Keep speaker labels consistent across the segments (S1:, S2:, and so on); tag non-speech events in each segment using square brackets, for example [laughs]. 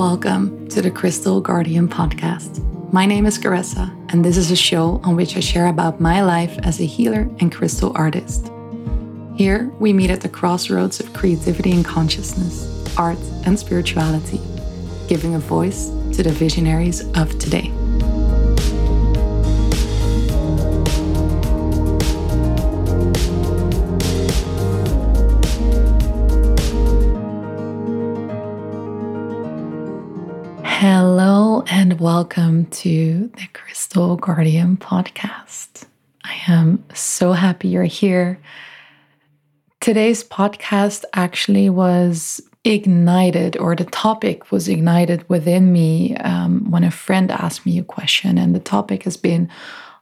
S1: Welcome to the Crystal Guardian podcast. My name is Caressa, and this is a show on which I share about my life as a healer and crystal artist. Here, we meet at the crossroads of creativity and consciousness, art and spirituality, giving a voice to the visionaries of today. Welcome to the Crystal Guardian podcast. I am so happy you're here. Today's podcast actually was ignited, or the topic was ignited within me um, when a friend asked me a question, and the topic has been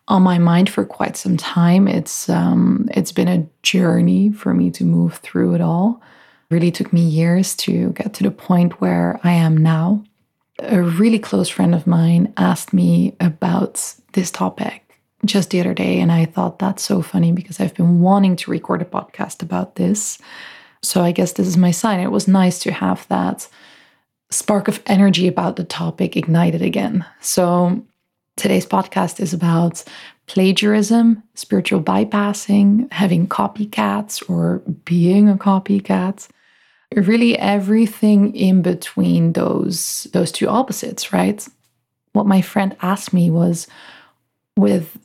S1: on my mind for quite some time. It's um, it's been a journey for me to move through it all. It really took me years to get to the point where I am now a really close friend of mine asked me about this topic just the other day. And I thought that's so funny because I've been wanting to record a podcast about this. So I guess this is my sign. It was nice to have that spark of energy about the topic ignited again. So today's podcast is about plagiarism, spiritual bypassing, having copycats or being a copycat really everything in between those those two opposites right? What my friend asked me was with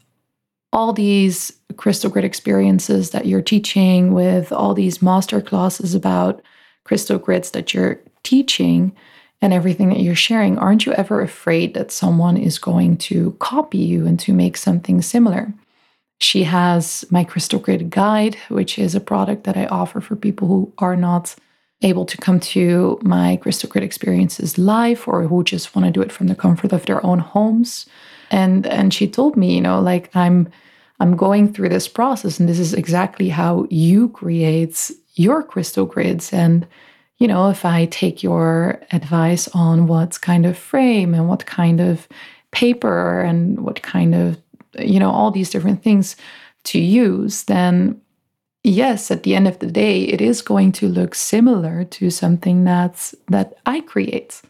S1: all these crystal grid experiences that you're teaching with all these master classes about crystal grids that you're teaching and everything that you're sharing aren't you ever afraid that someone is going to copy you and to make something similar? She has my crystal grid guide which is a product that i offer for people who are not able to come to my crystal grid experiences live or who just want to do it from the comfort of their own homes. And and she told me you know like i'm i'm going through this process and this is exactly how you create your crystal grids. And you know if i take your advice on what kind of frame and what kind of paper and what kind of you know all these different things to use then yes, at the end of the day, it is going to look similar to something that's that I create.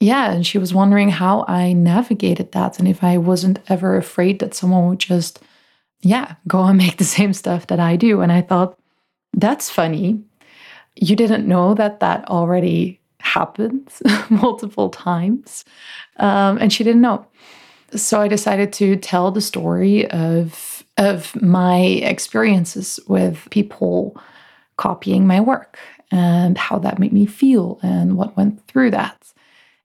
S1: Yeah, and she was wondering how I navigated that and if I wasn't ever afraid that someone would just, yeah, go and make the same stuff that I do. And I thought, that's funny. You didn't know that that already happened [laughs] multiple times. Um, and she didn't know. So I decided to tell the story of of my experiences with people copying my work and how that made me feel and what went through that.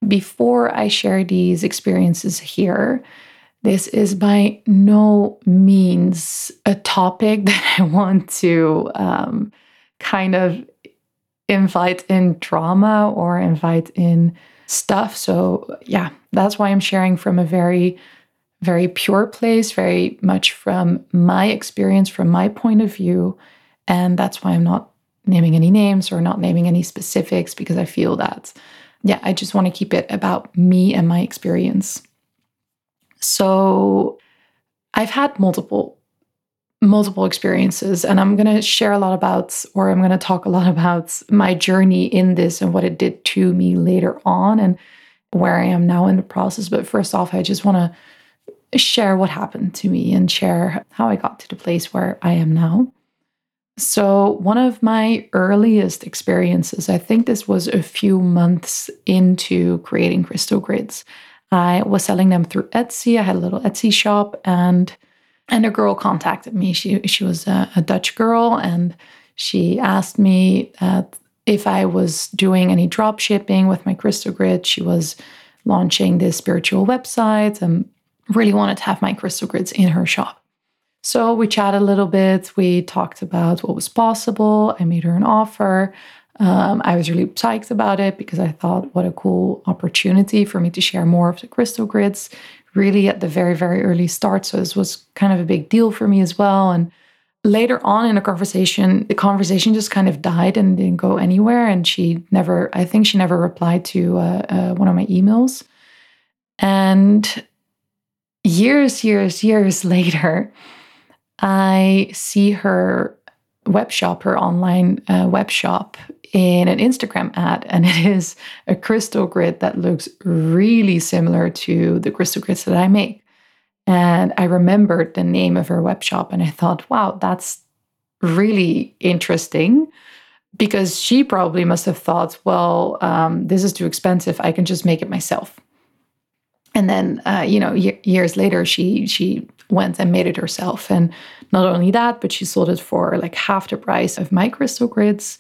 S1: Before I share these experiences here, this is by no means a topic [laughs] that I want to um, kind of invite in drama or invite in stuff. So, yeah, that's why I'm sharing from a very very pure place, very much from my experience, from my point of view. And that's why I'm not naming any names or not naming any specifics because I feel that, yeah, I just want to keep it about me and my experience. So I've had multiple multiple experiences and i'm going to share a lot about or i'm going to talk a lot [laughs] about my journey in this and what it did to me later on and where i am now in the process but first off i just want to share what happened to me and share how I got to the place where I am now. So, one of my earliest experiences, I think this was a few months into creating crystal grids. I was selling them through Etsy. I had a little Etsy shop and and a girl contacted me. She she was a, a Dutch girl and she asked me that if I was doing any drop shipping with my crystal grid. She was launching this spiritual website and really wanted to have my crystal grids in her shop. So we chatted a little bit. We talked about what was possible. I made her an offer. Um, I was really psyched about it because I thought, what a cool opportunity for me to share more of the crystal grids, really at the very, very early start. So this was kind of a big deal for me as well. And later on in the conversation, the conversation just kind of died and didn't go anywhere. And she never, I think she never replied to uh, uh, one of my emails. And years, years, years [laughs] later, I see her web shop, her online uh, web shop in an Instagram ad, and it [laughs] is a crystal grid that looks really similar to the crystal grids that I make. And I remembered the name of her web shop, and I thought, wow, that's really interesting because she probably must have thought, well, um, this is too expensive. I can just make it myself. And then, uh, you know, y- years later, she she went and made it herself. And not only that, but she sold it for like half the price of my crystal grids,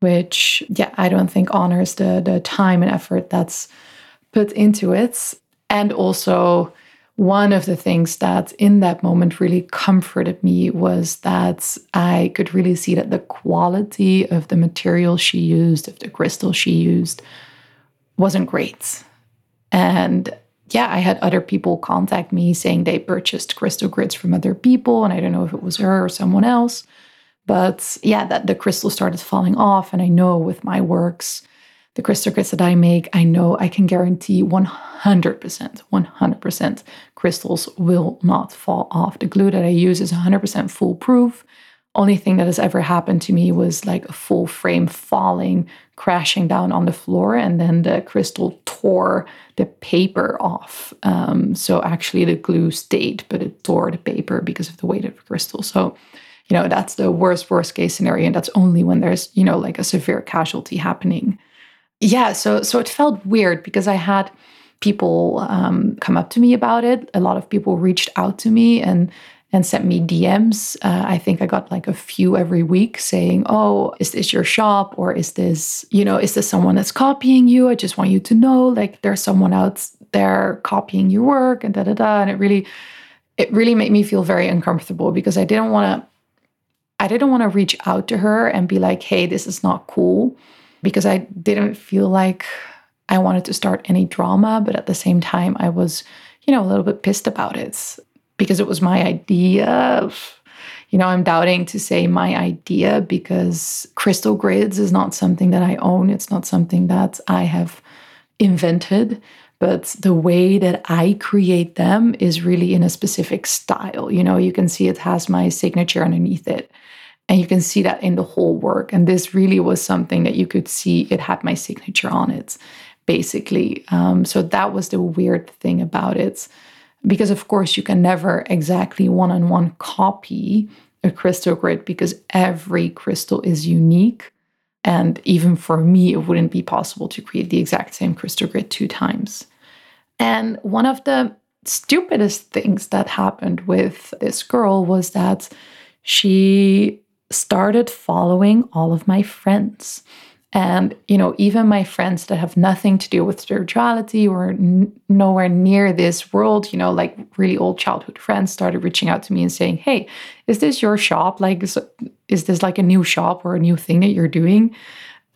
S1: which, yeah, I don't think honors the, the time and effort that's put into it. And also, one of the things that in that moment really comforted me was that I could really see that the quality of the material she used, of the crystal she used, wasn't great. And yeah, I had other people contact me saying they purchased crystal grids from other people, and I don't know if it was her or someone else. But yeah, that the crystal started falling off. And I know with my works, the crystal grids that I make, I know I can guarantee 100%, 100% crystals will not fall off. The glue that I use is 100% foolproof. Only thing that has ever happened to me was like a full frame falling, crashing down on the floor, and then the crystal tore the paper off. Um, so actually, the glue stayed, but it tore the paper because of the weight of the crystal. So, you know, that's the worst, worst case scenario. And that's only when there's, you know, like a severe casualty happening. Yeah. So, so it felt weird because I had people um, come up to me about it. A lot of people reached out to me and and sent me DMs. Uh, I think I got like a few every week saying, "Oh, is this your shop or is this, you know, is this someone that's copying you? I just want you to know like there's someone out there copying your work and da da da." And it really it really made me feel very uncomfortable because I didn't want to I didn't want to reach out to her and be like, "Hey, this is not cool." Because I didn't feel like I wanted to start any drama, but at the same time I was, you know, a little bit pissed about it because it was my idea of, you know, I'm doubting to say my idea because crystal grids is not something that I own. It's not something that I have invented. But the way that I create them is really in a specific style. You know, you can see it has my signature underneath it. And you can see that in the whole work. And this really was something that you could see it had my signature on it, basically. Um, so that was the weird thing about it because of course you can never exactly one-on-one copy a crystal grid because every crystal is unique. And even for me it wouldn't be possible to create the exact same crystal grid two times. And one of the stupidest things that happened with this girl was that she started following all of my friends and, you know, even my friends that have nothing to do with spirituality or n- nowhere near this world, you know, like really old childhood friends started reaching out to me and saying, Hey, is this your shop? Like, is, is this like a new shop or a new thing that you're doing?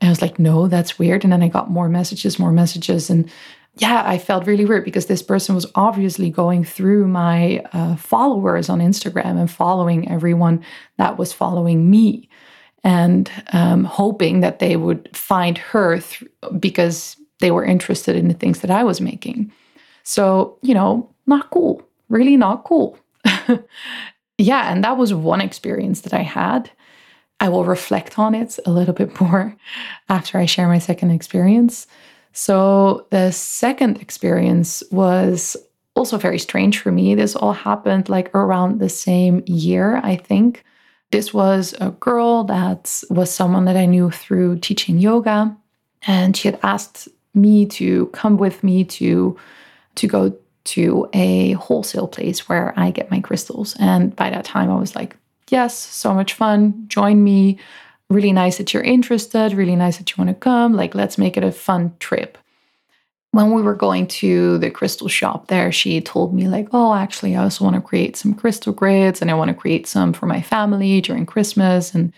S1: And I was like, No, that's weird. And then I got more messages, more messages. And yeah, I felt really weird because this person was obviously going through my uh, followers on Instagram and following everyone that was following me and um, hoping that they would find her th- because they were interested in the things that I was making. So, you know, not cool, really not cool. [laughs] yeah, and that was one experience that I had. I will reflect on it a little bit more [laughs] after I share my second experience. So, the second experience was also very strange for me. This all happened like around the same year, I think. This was a girl that was someone that I knew through teaching yoga. And she had asked me to come with me to, to go to a wholesale place where I get my crystals. And by that time, I was like, yes, so much fun. Join me. Really nice that you're interested. Really nice that you want to come. Like, let's make it a fun trip when we were going to the crystal shop there, she told me, like, oh, actually, I also want to create some crystal grids and I want to create some for my family during Christmas and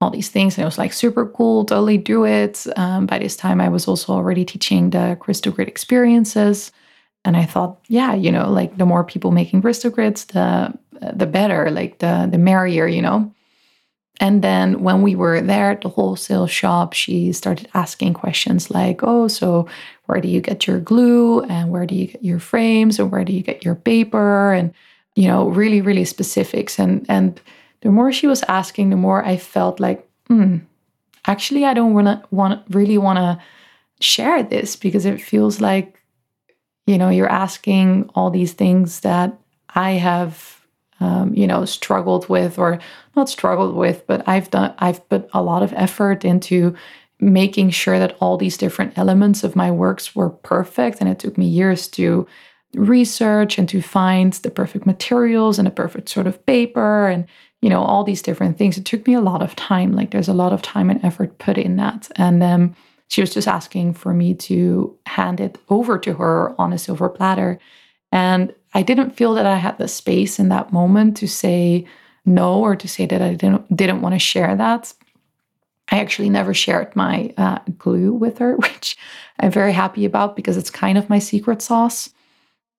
S1: all these things. And it was like super cool, totally do it. Um, by this time, I was also already teaching the crystal grid experiences. And I thought, yeah, you know, like the more people making crystal grids, the the better, like the the merrier, you know. And then when we were there at the wholesale shop, she started asking questions like, oh, so where do you get your glue? And where do you get your frames? And where do you get your paper? And, you know, really, really specifics. And and the more she was asking, the more I felt like, hmm, actually, I don't wanna, want really want to share this because it feels like, you know, you're asking all these things that I have, um, you know, struggled with or not struggled with, but I've done, I've put a lot of effort into making sure that all these different elements of my works were perfect. And it took me years to research and to find the perfect materials and the perfect sort of paper and you know all these different things. It took me a lot of time. Like there's a lot of time and effort put in that. And then she was just asking for me to hand it over to her on a silver platter. And i didn't feel that i had the space in that moment to say no or to say that i didn't didn't want to share that I actually never shared my uh, glue with her, [laughs] which I'm very happy about because it's kind of my secret sauce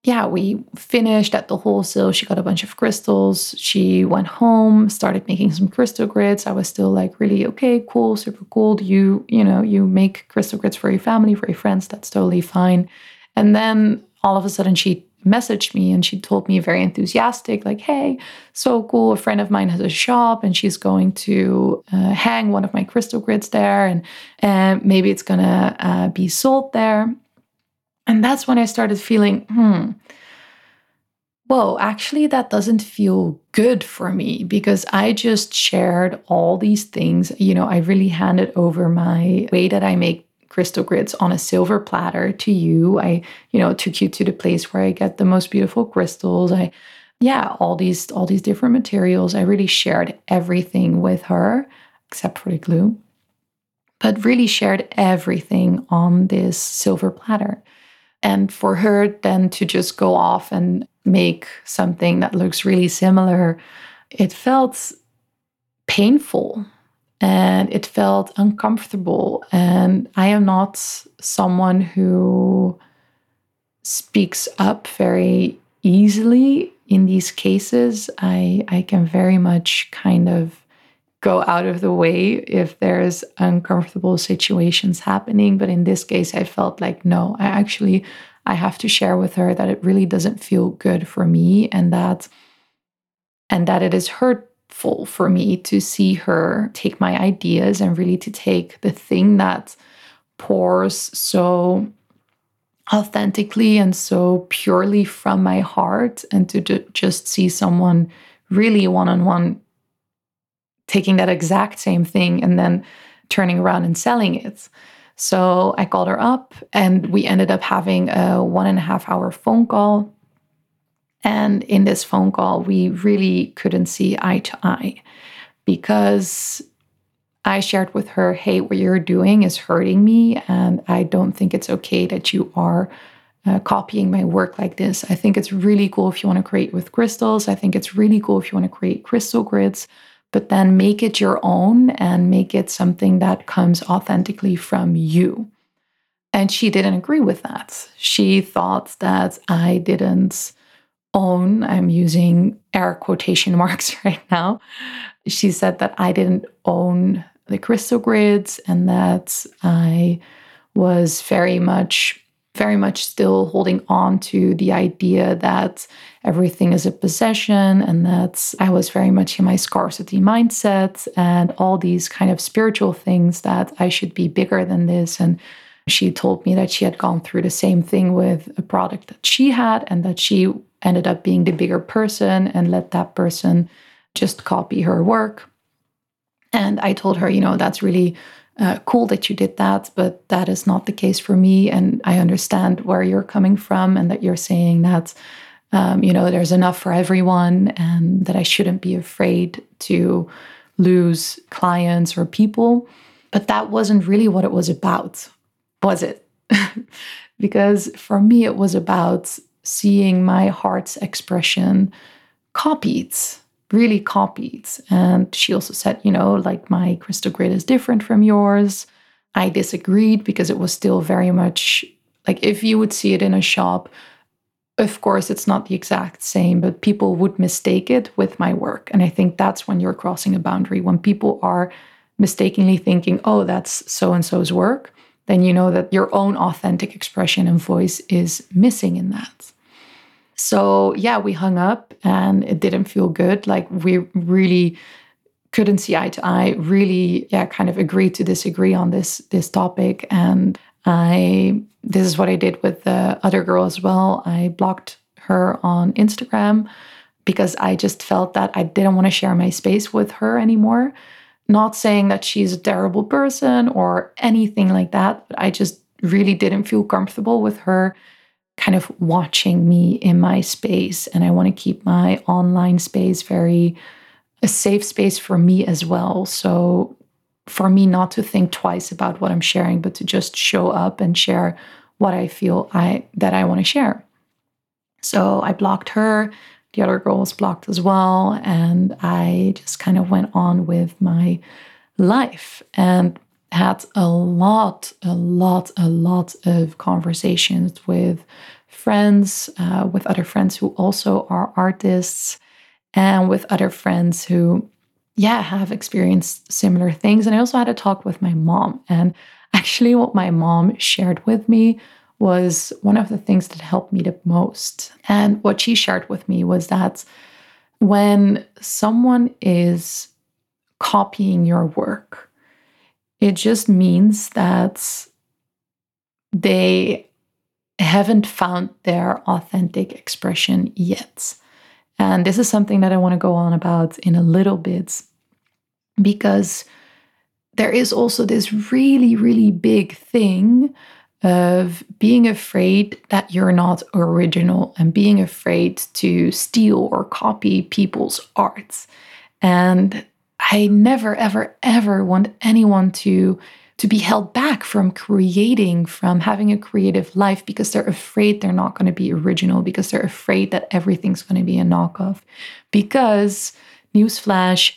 S1: yeah, we finished at the wholesale. She got a bunch of crystals. She went home, started making some crystal grids. I was still like, really, okay, cool, super cool. You, you know, you make crystal grids for your family, for your friends. That's totally fine. And then all of a sudden she messaged me and she told me very enthusiastic, like, hey, so cool. A friend of mine has a shop and she's going to uh, hang one of my crystal grids there and, and maybe it's to uh, be sold there. And that's when I started feeling, hmm, whoa, actually, that doesn't feel good for me because I just shared all these things. You know, I really handed over my way that I make crystal grids on a silver platter to you. I, you know, took you to the place where I get the most beautiful crystals. I, yeah, all these all these different materials. I really shared everything with her except for the glue. But really shared everything on this silver platter. And for her then to just go off and make something that looks really similar, it felt painful and it felt uncomfortable. And I am not someone who speaks up very easily in these cases. I, I can very much kind of go out of the way if there's uncomfortable situations happening but in this case i felt like no i actually i have to share with her that it really doesn't feel good for me and that and that it is for me to see her take my ideas and really to take the thing that pours so authentically and so purely from my heart and to just see someone really one-on-one taking that exact same thing and then turning around and selling it. So I called her up and we ended up having a one and a half hour phone call. And in this phone call, we really couldn't see eye to eye because I shared with her, hey, what you're doing is hurting me. And I don't think it's okay that you are uh, copying my work like this. I think it's really cool if you want to create with crystals. I think it's really cool if you want to create crystal grids but then make it your own and make it something that comes authentically from you. And she didn't agree with that. She thought that I didn't own, I'm using air quotation [laughs] marks right now. She said that I didn't own the crystal grids and that I was very much very much still holding on to the idea that everything is a possession and that I was very much in my scarcity mindset and all these kind of spiritual things that I should be bigger than this. And she told me that she had gone through the same thing with a product that she had and that she ended up being the bigger person and let that person just copy her work. And I told her, you know, that's really uh, cool that you did that, but that is not the case for me. And I understand where you're coming from and that you're saying that, um, you know, there's enough for everyone and that I shouldn't be afraid to lose clients or people. But that wasn't really what it was about, was it? [laughs] because for me, it was about seeing my heart's expression copied really copied. And she also said, you know, like my crystal grid is different from yours. I disagreed because it was still very much like if you would see it in a shop, of course, it's not the exact same, but people would mistake it with my work. And I think that's when you're crossing a boundary. When people are mistakenly thinking, oh, that's so and so's work, then you know that your own authentic expression and voice is missing in that. So, yeah, we hung up and it didn't feel good. Like, we really couldn't see eye to eye, really, yeah, kind of agreed to disagree on this this topic. And I this is what I did with the other girl as well. I blocked her on Instagram because I just felt that I didn't want to share my space with her anymore. Not saying that she's a terrible person or anything like that, but I just really didn't feel comfortable with her kind of watching me in my space. And I want to keep my online space very a safe space for me as well. So for me not to think twice about what I'm sharing, but to just show up and share what I feel I that I want to share. So I blocked her. The other girl was blocked as well. And I just kind of went on with my life and had a lot, a lot, a lot of conversations with friends, uh, with other friends who also are artists, and with other friends who, yeah, have experienced similar things. And I also had a talk with my mom. And actually, what my mom shared with me was one of the things that helped me the most. And what she shared with me was that when someone is copying your work, it just means that they haven't found their authentic expression yet. And this is something that I want to go on about in a little bit because there is also this really, really big thing of being afraid that you're not original and being afraid to steal or copy people's arts. And I never, ever, ever want anyone to to be held back from creating, from having a creative life because they're afraid they're not going to be original, because they're afraid that everything's going to be a knockoff. Because, newsflash,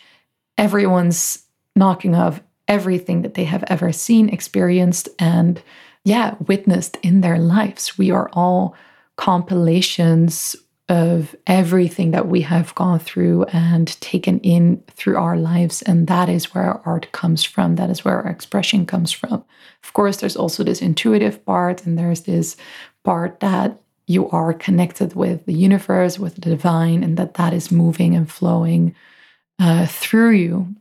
S1: everyone's knocking off everything that they have ever seen, experienced, and yeah, witnessed in their lives. We are all compilations of everything that we have gone through and taken in through our lives. And that is where our art comes from. That is where our expression comes from. Of course, there's also this intuitive part, and there's this part that you are connected with the universe, with the divine, and that that is moving and flowing uh, through you.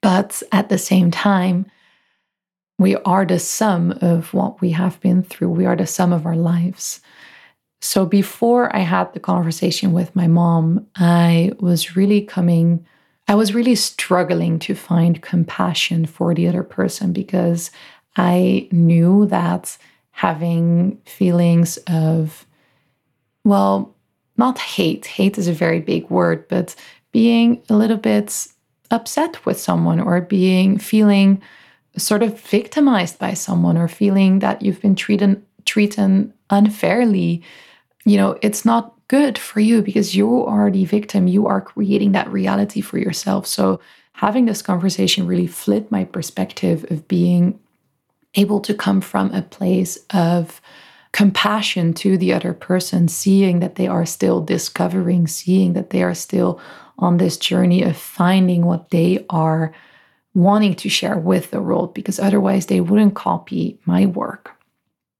S1: But at the same time, we are the sum of what we have been through. We are the sum of our lives. So before I had the conversation with my mom, I was really coming, I was really struggling to find compassion for the other person because I knew that having feelings of, well, not hate, hate is a very big word, but being a little bit upset with someone or being feeling sort of victimized by someone or feeling that you've been treated treated unfairly you know it's not good for you because you are the victim. You are creating that reality for yourself. So having this conversation really flipped my perspective of being able to come from a place of compassion to the other person seeing that they are still discovering seeing that they are still on this journey of finding what they are wanting to share with the world because otherwise they wouldn't copy my work.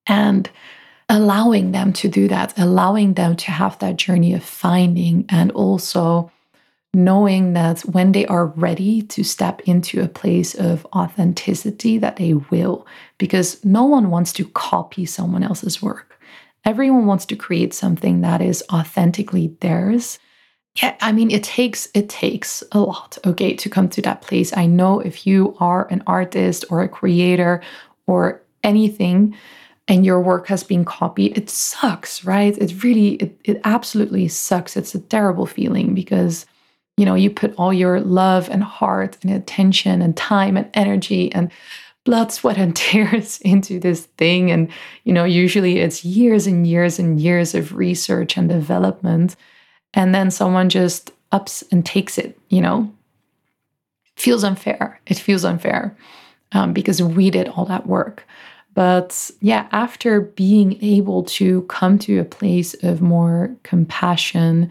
S1: And allowing them to do that, allowing them to have that journey of finding and also knowing that when they are ready to step into a place of authenticity that they will because no one wants to copy someone else's work everyone wants to create something that is authentically theirs yeah, I mean it takes it takes a lot, okay, to come to that place. I know if you are an artist or a creator or anything and your work has been copied, it sucks, right? It really it, it absolutely sucks. It's a terrible feeling because you know, you put all your love and heart and attention and time and energy and blood, sweat, and [laughs] tears into this thing. And, you know, usually it's years and years and years of research and development and then someone just ups and takes it, you know, feels unfair. It feels unfair um, because we did all that work. But yeah, after being able to come to a place of more compassion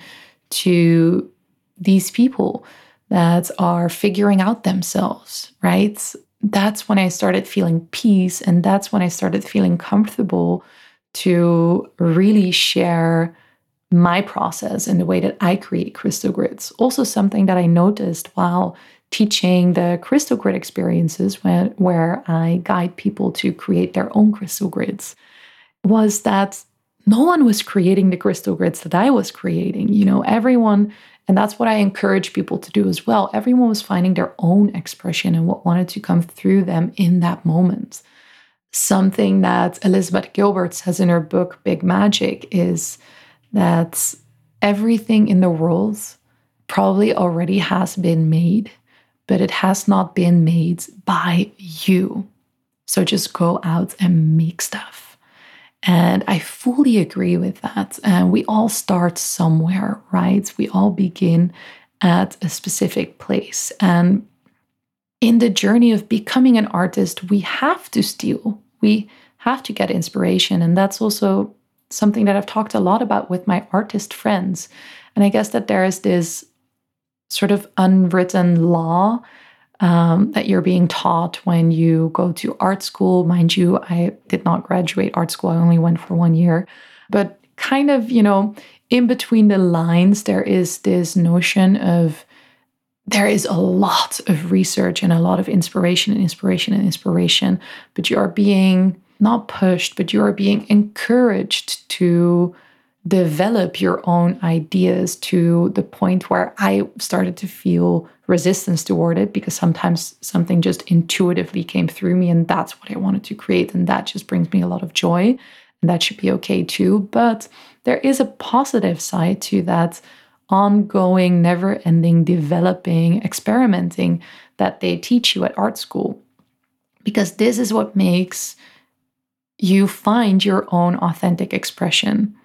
S1: to these people that are figuring out themselves, right? That's when I started feeling peace. And that's when I started feeling comfortable to really share my process and the way that I create crystal grids. Also, something that I noticed while teaching the crystal grid experiences where, where I guide people to create their own crystal grids was that no one was creating the crystal grids that I was creating. You know, everyone, and that's what I encourage people to do as well. Everyone was finding their own expression and what wanted to come through them in that moment. Something that Elizabeth Gilbert says in her book, Big Magic, is that everything in the world probably already has been made, but it has not been made by you. So just go out and make stuff. And I fully agree with that. And we all start somewhere, right? We all begin at a specific place. And in the journey of becoming an artist, we have to steal, we have to get inspiration. And that's also something that I've talked a lot about with my artist friends. And I guess that there is this sort of unwritten law um, that you're being taught when you go to art school. Mind you, I did not graduate art school, I only went for one year. But kind of, you know, in between the lines, there is this notion of there is a lot of research and a lot of inspiration and inspiration and inspiration, but you are being not pushed, but you are being encouraged to develop your own ideas to the point where I started to feel resistance toward it because sometimes something just intuitively came through me and that's what I wanted to create. And that just brings me a lot of joy. And that should be okay too. But there is a positive side to that ongoing, never ending developing, experimenting that they teach you at art school. Because this is what makes you find your own authentic expression.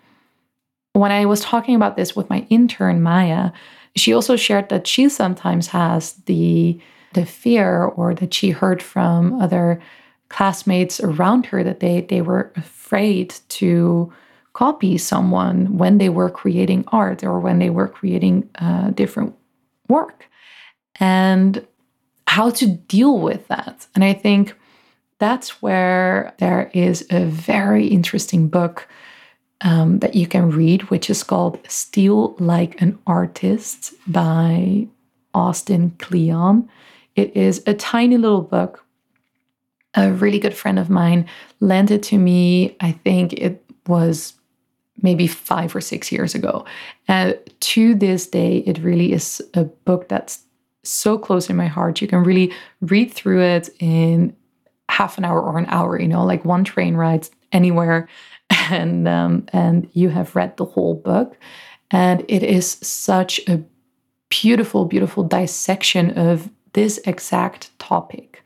S1: When I was talking about this with my intern, Maya, she also shared that she sometimes has the the fear or that she heard from other classmates around her that they they were afraid to copy someone when they were creating art or when they were creating uh, different work. And how to deal with that. And i think that's where there is a very interesting book um, that you can read, which is called Steal Like an Artist by Austin Kleon. It is a tiny little book. A really good friend of mine lent it to me. I think it was maybe five or six years ago. And to this day, it really is a book that's so close in my heart. You can really read through it in half an hour or an hour, you know, like one train ride anywhere. [laughs] And um, and you have read the whole book, and it is such a beautiful, beautiful dissection of this exact topic.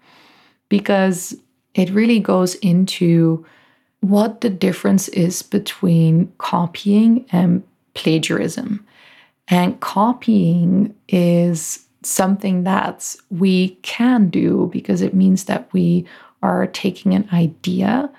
S1: Because it really goes into what the difference is between copying and plagiarism. And copying is something that we can do because it means that we are taking an idea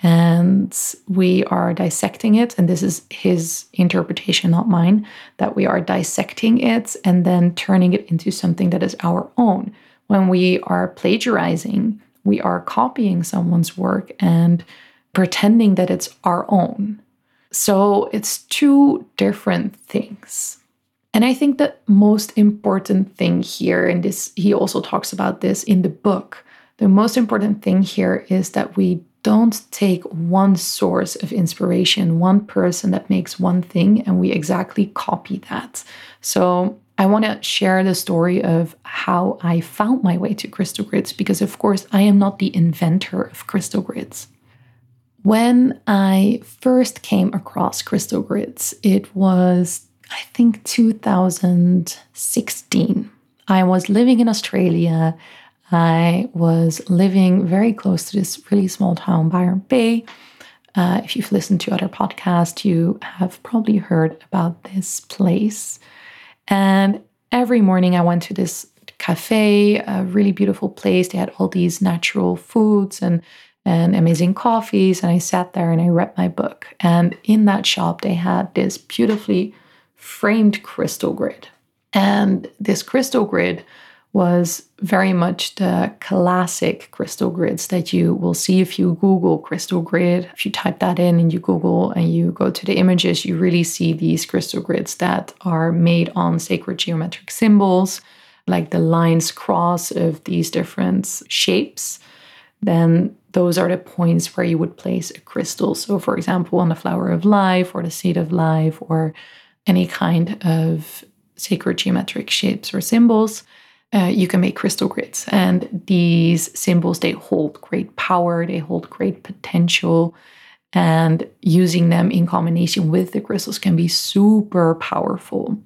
S1: and we are dissecting it. And this is his interpretation, not mine, that we are dissecting it and then turning it into something that is our own. When we are plagiarizing, we are copying someone's work and pretending that it's our own. So it's two different things. And I think the most important thing here, and this he also talks about this in the book, the most important thing here is that we don't take one source of inspiration, one person that makes one thing, and we exactly copy that. So, I want to share the story of how I found my way to crystal grids because, of course, I am not the inventor of crystal grids. When I first came across crystal grids, it was, I think, 2016. I was living in Australia. I was living very close to this really small town, Byron Bay. Uh, if you've listened to other podcasts, you have probably heard about this place. And every morning I went to this cafe, a really beautiful place. They had all these natural foods and and amazing coffees. And I sat there and I read my book. And in that shop, they had this beautifully framed crystal grid. And this crystal grid was very much the classic crystal grids that you will see if you Google crystal grid. If you type that in and you Google and you go to the images, you really see these crystal grids that are made on sacred geometric symbols. like the lines cross of these different shapes, then those are the points where you would place a crystal. So, for example, on the flower of life or the seed of life or any kind of sacred geometric shapes or symbols, uh, you can make crystal grids. And these symbols, they hold great power, they hold great potential. And using them in combination with the crystals can be super powerful.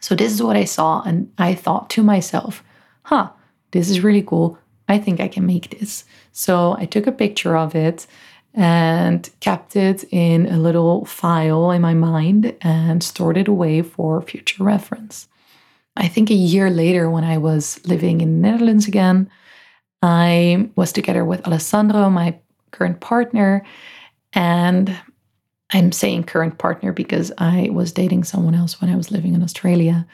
S1: So, this is what I saw, and I thought to myself, huh, this is really cool. I think I can make this. So, I took a picture of it and kept it in a little file in my mind and stored it away for future reference. I think a year later, when I was living in the Netherlands again, I was together with Alessandro, my current partner. And I'm saying current partner because I was dating someone else when I was living in Australia.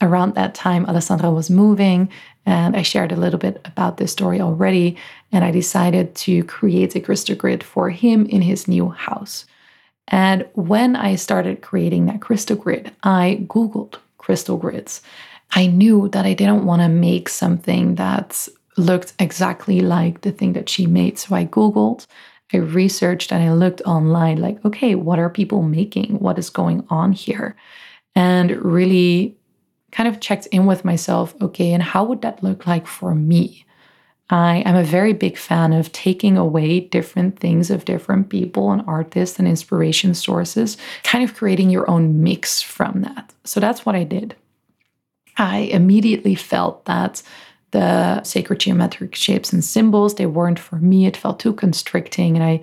S1: Around that time, Alessandro was moving, and I shared a little bit about this story already. And I decided to create a crystal grid for him in his new house. And when I started creating that crystal grid, I Googled crystal grids. I knew that I didn't want to make something that looked exactly like the thing that she made. So I Googled, I researched, and I looked online like, okay, what are people making? What is going on here? And really kind of checked in with myself, okay, and how would that look like for me? I am a very big fan of taking away different things of different people and artists and inspiration sources, kind of creating your own mix from that. So that's what I did. I immediately felt that the sacred geometric shapes and symbols they weren't for me. It felt too constricting, and I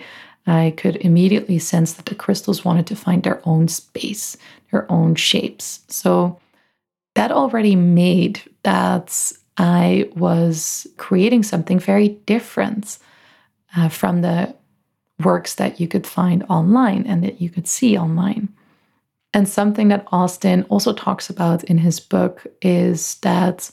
S1: I could immediately sense that the crystals wanted to find their own space, their own shapes. So that already made that I was creating something very different uh, from the works that you could find online and that you could see online. And something that Austin also talks about in his book is that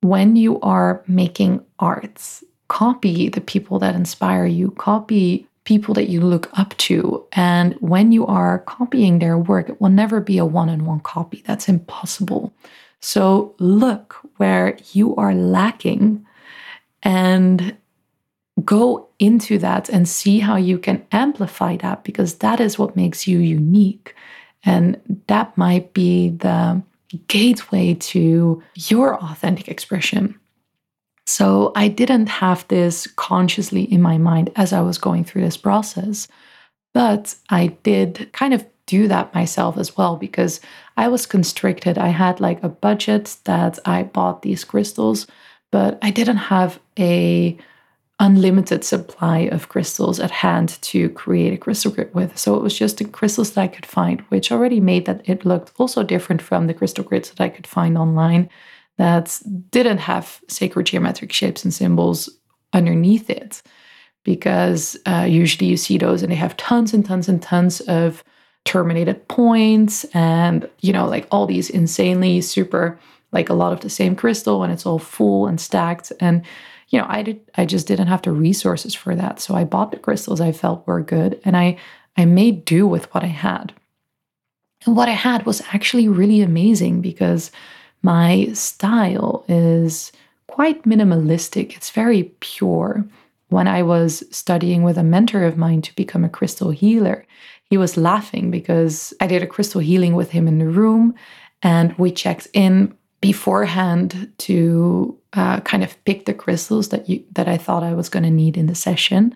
S1: when you are making arts, copy the people that inspire you, copy people that you look up to. And when you are copying their work, it will never be a one on one copy. That's impossible. So look where you are lacking and go into that and see how you can amplify that because that is what makes you unique. And that might be the gateway to your authentic expression. So I didn't have this consciously in my mind as I was going through this process, but I did kind of do that myself as well because I was constricted. I had like a budget that I bought these crystals, but I didn't have a unlimited supply of crystals at hand to create a crystal grid with. So it was just the crystals that I could find, which already made that it looked also different from the crystal grids that I could find online that didn't have sacred geometric shapes and symbols underneath it. Because uh, usually you see those and they have tons and tons and tons of terminated points and, you know, like all these insanely super, like a lot of the same crystal and it's all full and stacked. And you know, I did I just didn't have the resources for that. So I bought the crystals I felt were good and I I made do with what I had. And what I had was actually really amazing because my style is quite minimalistic. It's very pure. When I was studying with a mentor of mine to become a crystal healer, he was laughing because I did a crystal healing with him in the room and we checked in beforehand to uh, kind of pick the crystals that you that I thought I was going to need in the session.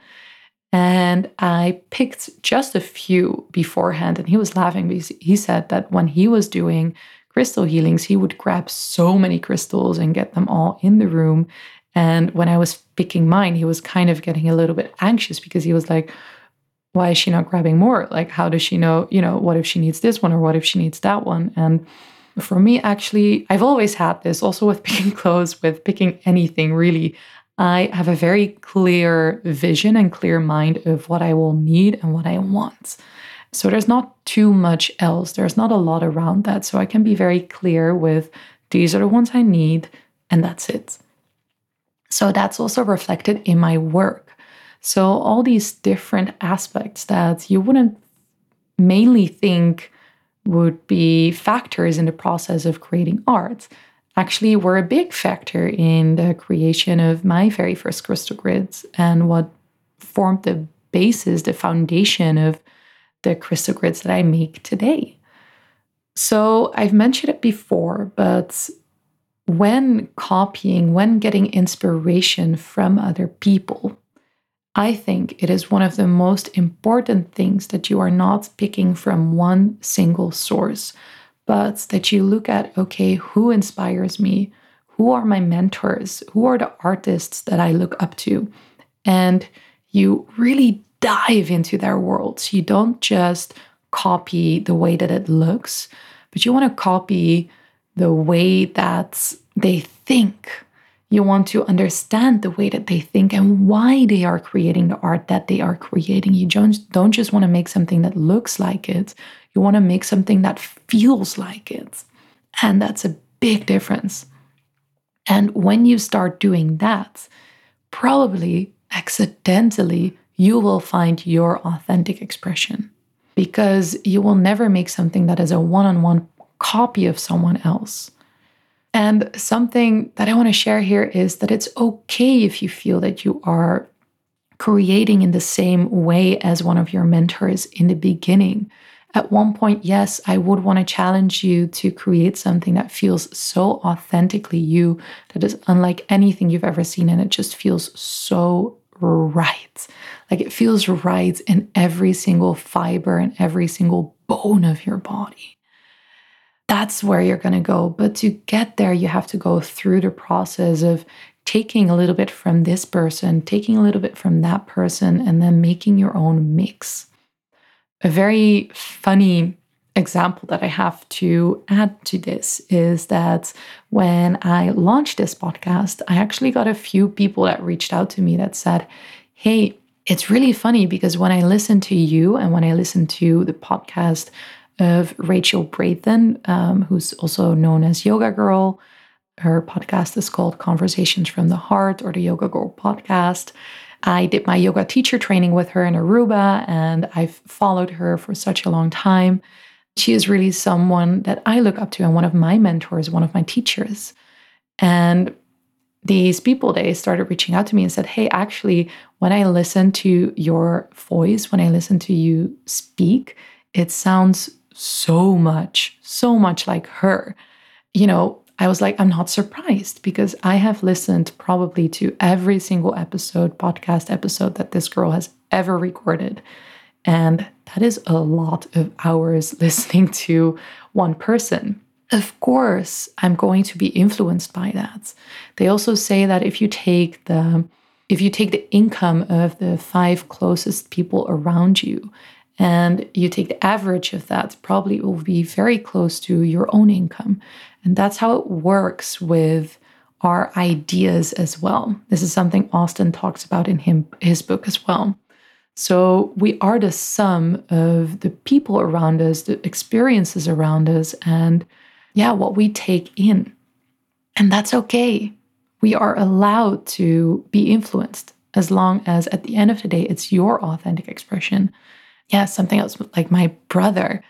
S1: And I picked just a few beforehand, and he was laughing because he said that when he was doing crystal healings, he would grab so many crystals and get them all in the room. And when I was picking mine, he was kind of getting a little bit anxious because he was like, why is she not grabbing more? Like, how does she know, you know, what if she needs this one or what if she needs that one? And for me, actually, I've always had this also with [laughs] picking clothes, with picking anything really. I have a very clear vision and clear mind of what I will need and what I want. So there's not too much else. There's not a lot around that. So I can be very clear with these are the ones I need, and that's it. So that's also reflected in my work. So all these different aspects that you wouldn't mainly think would be factors in the process of creating art. actually were a big factor in the creation of my very first crystal grids and what formed the basis, the foundation of the crystal grids that I make today. So I've mentioned it before, but when copying, when getting inspiration from other people, I think it is one of the most important things that you are not picking from one single source, but that you look at okay, who inspires me? Who are my mentors? Who are the artists that I look up to? And you really dive into their worlds. You don't just copy the way that it looks, but you want to copy the way that they think. You want to understand the way that they think and why they are creating the art that they are creating. You don't, don't just want to make something that looks like it, you want to make something that feels like it. And that's a big difference. And when you start doing that, probably accidentally, you will find your authentic expression because you will never make something that is a one on one copy of someone else. And something that I want to share here is that it's okay if you feel that you are creating in the same way as one of your mentors in the beginning. At one point, yes, I would want to challenge you to create something that feels so authentically you, that is unlike anything you've ever seen, and it just feels so right. Like it feels right in every single fiber and every single bone of your body. That's where you're going to go. But to get there, you have to go through the process of taking a little bit from this person, taking a little bit from that person, and then making your own mix. A very funny example that I have to add to this is that when I launched this podcast, I actually got a few people that reached out to me that said, Hey, it's really funny because when I listen to you and when I listen to the podcast of Rachel Brathen, um, who's also known as Yoga Girl, her podcast is called Conversations from the Heart or the Yoga Girl podcast. I did my yoga teacher training with her in Aruba and I've followed her for such a long time. She is really someone that I look up to and one of my mentors, one of my teachers. And these people they started reaching out to me and said hey actually when i listen to your voice when i listen to you speak it sounds so much so much like her. You know i was like i'm not surprised because i have listened probably to every single episode podcast episode that this girl has ever recorded. And that is a lot of hours [laughs] listening to one person. Of course i'm going to be influenced by that. They also say that if you take the if you take the income of the five closest people around you and you take the average of that probably it will be very close to your own income and that's how it works with our ideas as well this is something austin talks about in him, his book as well so we are the sum of the people around us the experiences around us and yeah, what we take in. And that's okay. We are allowed to be influenced as long as at the end of the day, it's your authentic expression. Yeah, something else like my brother,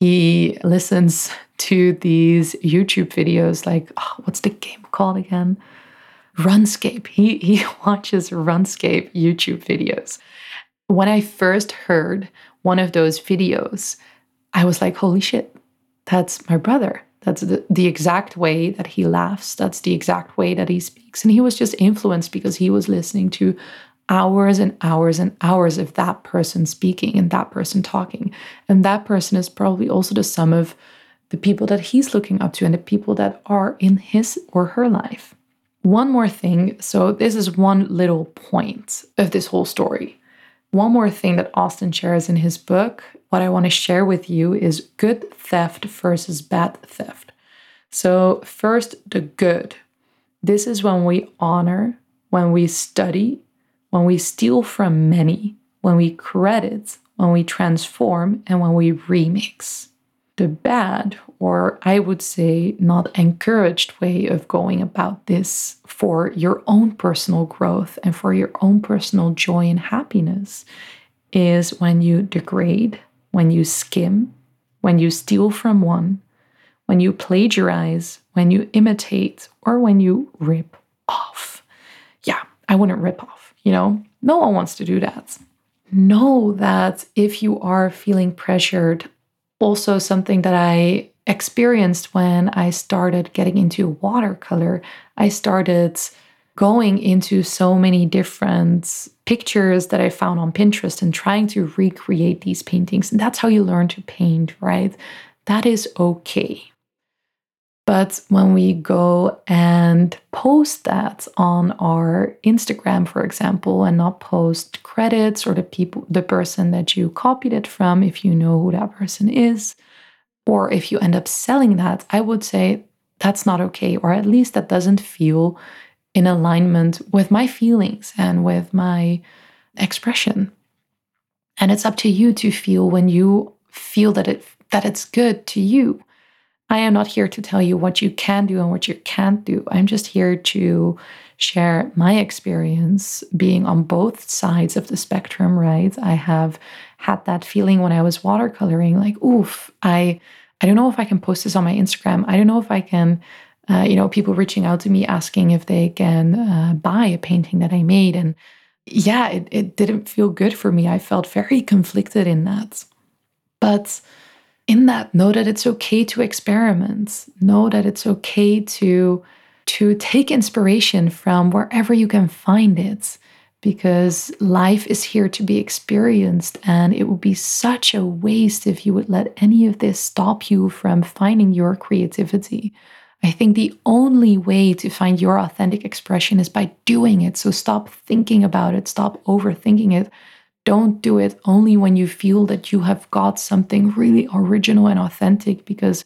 S1: he listens to these YouTube videos like, oh, what's the game called again? RuneScape. He, he [laughs] watches RuneScape YouTube videos. When I first heard one of those videos, I was like, holy shit, that's my brother. That's the, the exact way that he laughs. That's the exact way that he speaks. And he was just influenced because he was listening to hours and hours and hours of that person speaking and that person talking. And that person is probably also the sum of the people that he's looking up to and the people that are in his or her life. One more thing. So, this is one little point of this whole story. One more thing that Austin shares in his book what I want to share with you is good theft versus bad theft. So, first, the good. This is when we honor, when we study, when we steal from many, when we credit, when we transform, and when we remix. The bad, or I would say not encouraged way of going about this for your own personal growth and for your own personal joy and happiness is when you degrade, when you skim, when you steal from one, when you plagiarize, when you imitate, or when you rip off. Yeah, I wouldn't rip off, you know? No one wants to do that. Know that if you are feeling pressured, also something that I experienced when I started getting into watercolor, I started going into so many different pictures that I found on Pinterest and trying to recreate these paintings. And that's how you learn to paint, right? That is okay. But when we go and post that on our Instagram, for example, and not post credits or the people, the person that you copied it from, if you know who that person is, or if you end up selling that, I would say that's not okay, or at least that doesn't feel in alignment with my feelings and with my expression. And it's up to you to feel when you feel that it that it's good to you. I am not here to tell you what you can do and what you can't do. I'm just here to share my experience being on both sides of the spectrum, right? I have had that feeling when I was watercoloring like, oof, I I don't know if I can post this on my Instagram. I don't know if I can uh, you know, people reaching out to me asking if they can uh, buy a painting that I made. And yeah, it, it didn't feel good for me. I felt very [laughs] conflicted in that. But in that know that it's okay to experiment. Know that it's okay to to take inspiration from wherever you can find it because life is here to be experienced and it would be such a waste if you would let any of this stop you from finding your creativity. I think the only way to find your authentic expression is by doing it. So stop thinking about it. Stop overthinking it don't do it only when you feel that you have got something really original and authentic because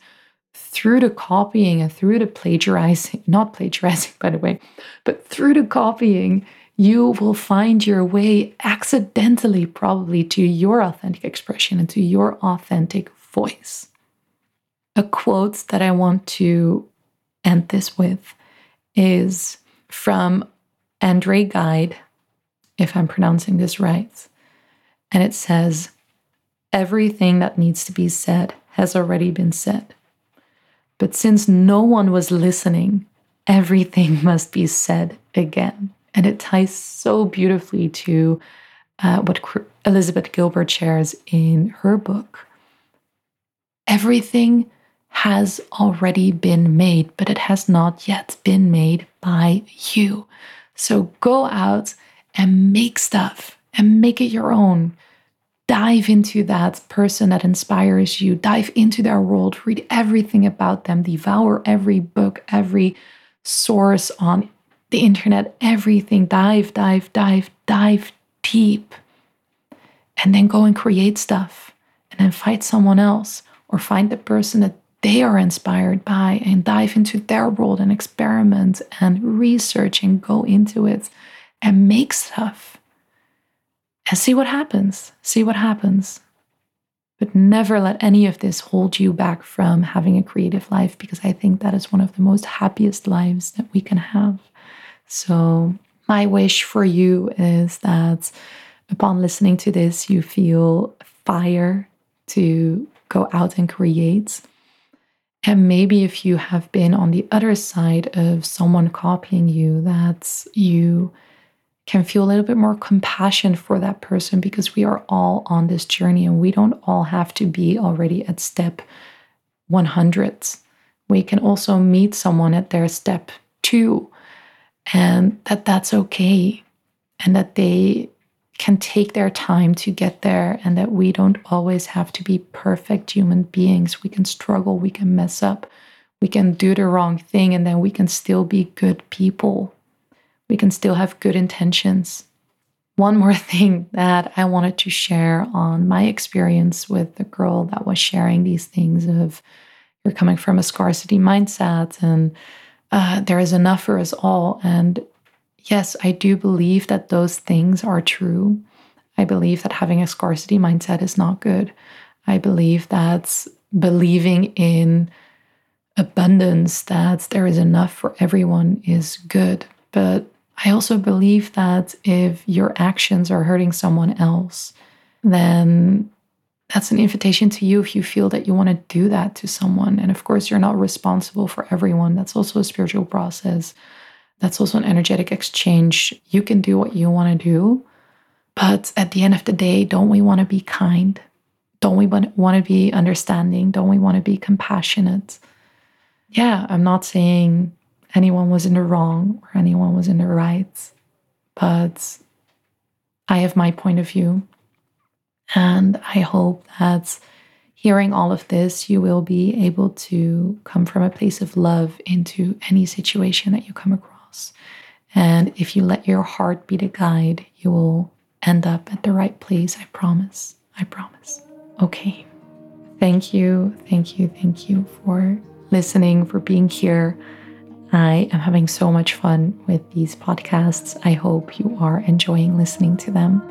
S1: through the copying and through the plagiarizing, not plagiarizing, [laughs] by the way, but through the copying, you will find your way accidentally, probably, to your authentic expression and to your authentic voice. A quote that I want to end this with is from Andre Gide, if I'm pronouncing this right and it says, Everything that needs to be said has already been said. But since no one was listening, everything [laughs] must be said again. And it ties so beautifully to uh, what Elizabeth Gilbert shares in her book. Everything has already been made, but it has not yet been made by you. So go out and make stuff and make it your own. Dive into that person that inspires you, dive into their world, read everything about them, devour every book, every source on the internet, everything. Dive, dive, dive, dive deep. And then go and create stuff. And then find someone else or find the person that they are inspired by and dive into their world and experiment and research and go into it and make stuff and see what happens. See what happens. But never let any of this hold you back from having a creative life because I think that is one of the most happiest lives that we can have. So, my wish for you is that upon listening to this, you feel fire to go out and create. And maybe if you have been on the other side of someone copying you, that you can feel a little bit more compassion for that person because we are all on this journey and we don't all have to be already at step 100. We can also meet someone at their step two and that that's okay and that they can take their time to get there and that we don't always have to be perfect human beings. We can struggle, we can mess up, we can do the wrong thing, and then we can still be good people we can still have good intentions. One more [laughs] thing that I wanted to share on my experience with the girl that was sharing these things of you're coming from a scarcity mindset and uh, there is enough for us all. And yes, I do believe that those things are true. I believe that having a scarcity mindset is not good. I believe that believing in abundance, that there is enough for everyone, is good. But I also believe that if your actions are hurting someone else, then that's an invitation to you if you feel that you want to do that to someone. And of course, you're not responsible for everyone. That's also a spiritual process. That's also an energetic exchange. You can do what you want to do. But at the end of the day, don't we want to be kind? Don't we want to be understanding? Don't we want to be compassionate? Yeah, I'm not saying anyone was in the wrong or anyone was in the right, but I have my point of view. And I hope that hearing all of this, you will be able to come from a place of love into any situation that you come across. And if you let your heart be the guide, you will end up at the right place. I promise. I promise. Okay. Thank you. Thank you. Thank you for listening, for being here. I am having so much fun with these podcasts. I hope you are enjoying listening to them.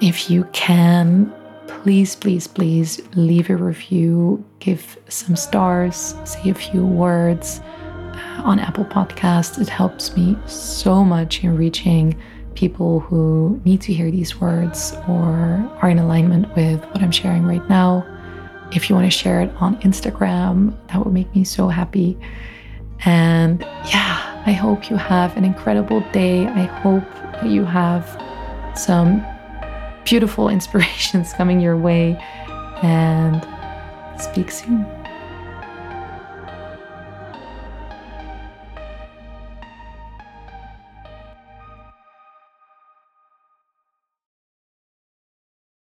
S1: If you can, please, please, please leave a review, give some stars, say a few words uh, on Apple Podcasts. It helps me so much in reaching people who need to hear these words or are in alignment with what I'm sharing right now. If you want to share it on Instagram, that would make me so happy. And yeah, I hope you have an incredible day. I hope you have some beautiful [laughs] inspirations coming your way. And speak soon.